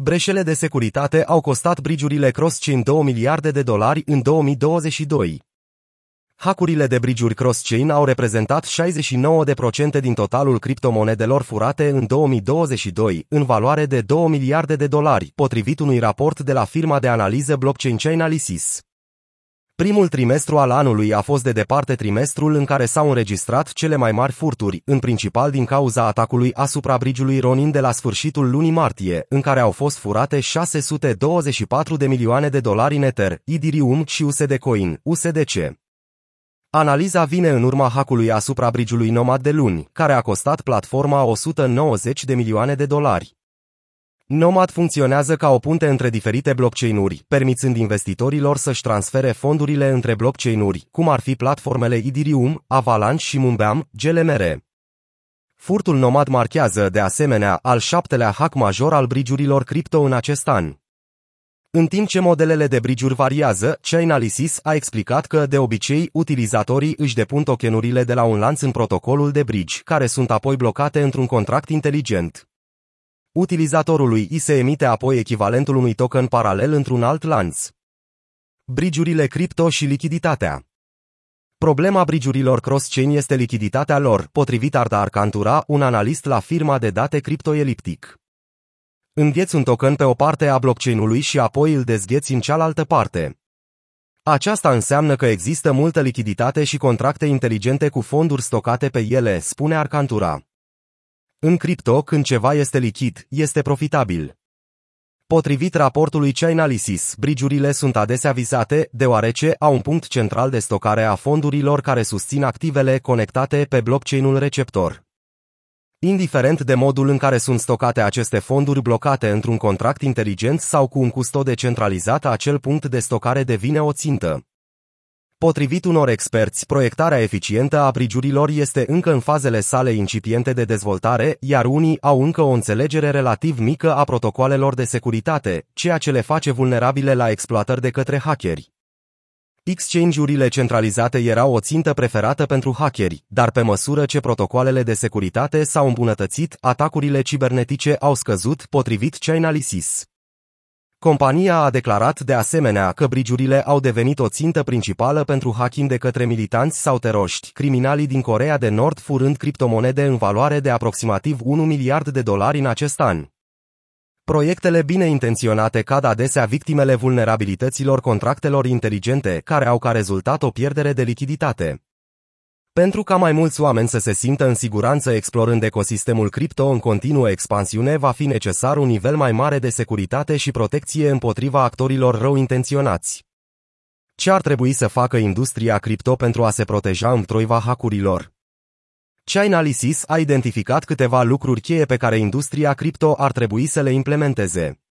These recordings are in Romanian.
Breșele de securitate au costat brigiurile cross-chain 2 miliarde de dolari în 2022. Hacurile de brigiuri cross-chain au reprezentat 69% din totalul criptomonedelor furate în 2022, în valoare de 2 miliarde de dolari, potrivit unui raport de la firma de analiză blockchain Chainalysis. Primul trimestru al anului a fost de departe trimestrul în care s-au înregistrat cele mai mari furturi, în principal din cauza atacului asupra brigiului Ronin de la sfârșitul lunii martie, în care au fost furate 624 de milioane de dolari în Ether, Ethereum și USD Coin, USDC. Analiza vine în urma hackului asupra brigiului Nomad de luni, care a costat platforma 190 de milioane de dolari. Nomad funcționează ca o punte între diferite blockchain-uri, permițând investitorilor să-și transfere fondurile între blockchain-uri, cum ar fi platformele Ethereum, Avalanche și Mumbeam, GLMR. Furtul Nomad marchează, de asemenea, al șaptelea hack major al brigiurilor cripto în acest an. În timp ce modelele de bridge variază, Chainalysis a explicat că, de obicei, utilizatorii își depun tokenurile de la un lanț în protocolul de bridge, care sunt apoi blocate într-un contract inteligent. Utilizatorului îi se emite apoi echivalentul unui token paralel într-un alt lanț. Bridge-urile cripto și lichiditatea Problema bridge-urilor cross-chain este lichiditatea lor, potrivit Arda Arcantura, un analist la firma de date CryptoEliptic. Îngheți un token pe o parte a blockchain-ului și apoi îl dezgheți în cealaltă parte. Aceasta înseamnă că există multă lichiditate și contracte inteligente cu fonduri stocate pe ele, spune Arcantura. În cripto, când ceva este lichid, este profitabil. Potrivit raportului Chainalysis, bridge sunt adesea vizate, deoarece au un punct central de stocare a fondurilor care susțin activele conectate pe blockchain-ul receptor. Indiferent de modul în care sunt stocate aceste fonduri blocate într-un contract inteligent sau cu un custod decentralizat, acel punct de stocare devine o țintă. Potrivit unor experți, proiectarea eficientă a prigiurilor este încă în fazele sale incipiente de dezvoltare, iar unii au încă o înțelegere relativ mică a protocoalelor de securitate, ceea ce le face vulnerabile la exploatări de către hackeri. Exchange-urile centralizate erau o țintă preferată pentru hackeri, dar pe măsură ce protocoalele de securitate s-au îmbunătățit, atacurile cibernetice au scăzut, potrivit Chainalysis. Compania a declarat de asemenea că brigiurile au devenit o țintă principală pentru hacking de către militanți sau teroști, criminalii din Corea de Nord furând criptomonede în valoare de aproximativ 1 miliard de dolari în acest an. Proiectele bine intenționate cad adesea victimele vulnerabilităților contractelor inteligente, care au ca rezultat o pierdere de lichiditate. Pentru ca mai mulți oameni să se simtă în siguranță explorând ecosistemul cripto în continuă expansiune, va fi necesar un nivel mai mare de securitate și protecție împotriva actorilor rău intenționați. Ce ar trebui să facă industria cripto pentru a se proteja împotriva hacurilor? Chainalysis a identificat câteva lucruri cheie pe care industria cripto ar trebui să le implementeze.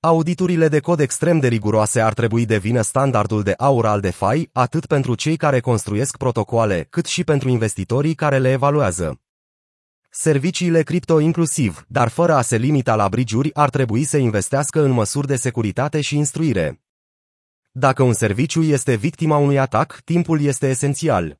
Auditurile de cod extrem de riguroase ar trebui devină standardul de aur al DeFi, atât pentru cei care construiesc protocoale, cât și pentru investitorii care le evaluează. Serviciile cripto inclusiv, dar fără a se limita la brigiuri, ar trebui să investească în măsuri de securitate și instruire. Dacă un serviciu este victima unui atac, timpul este esențial.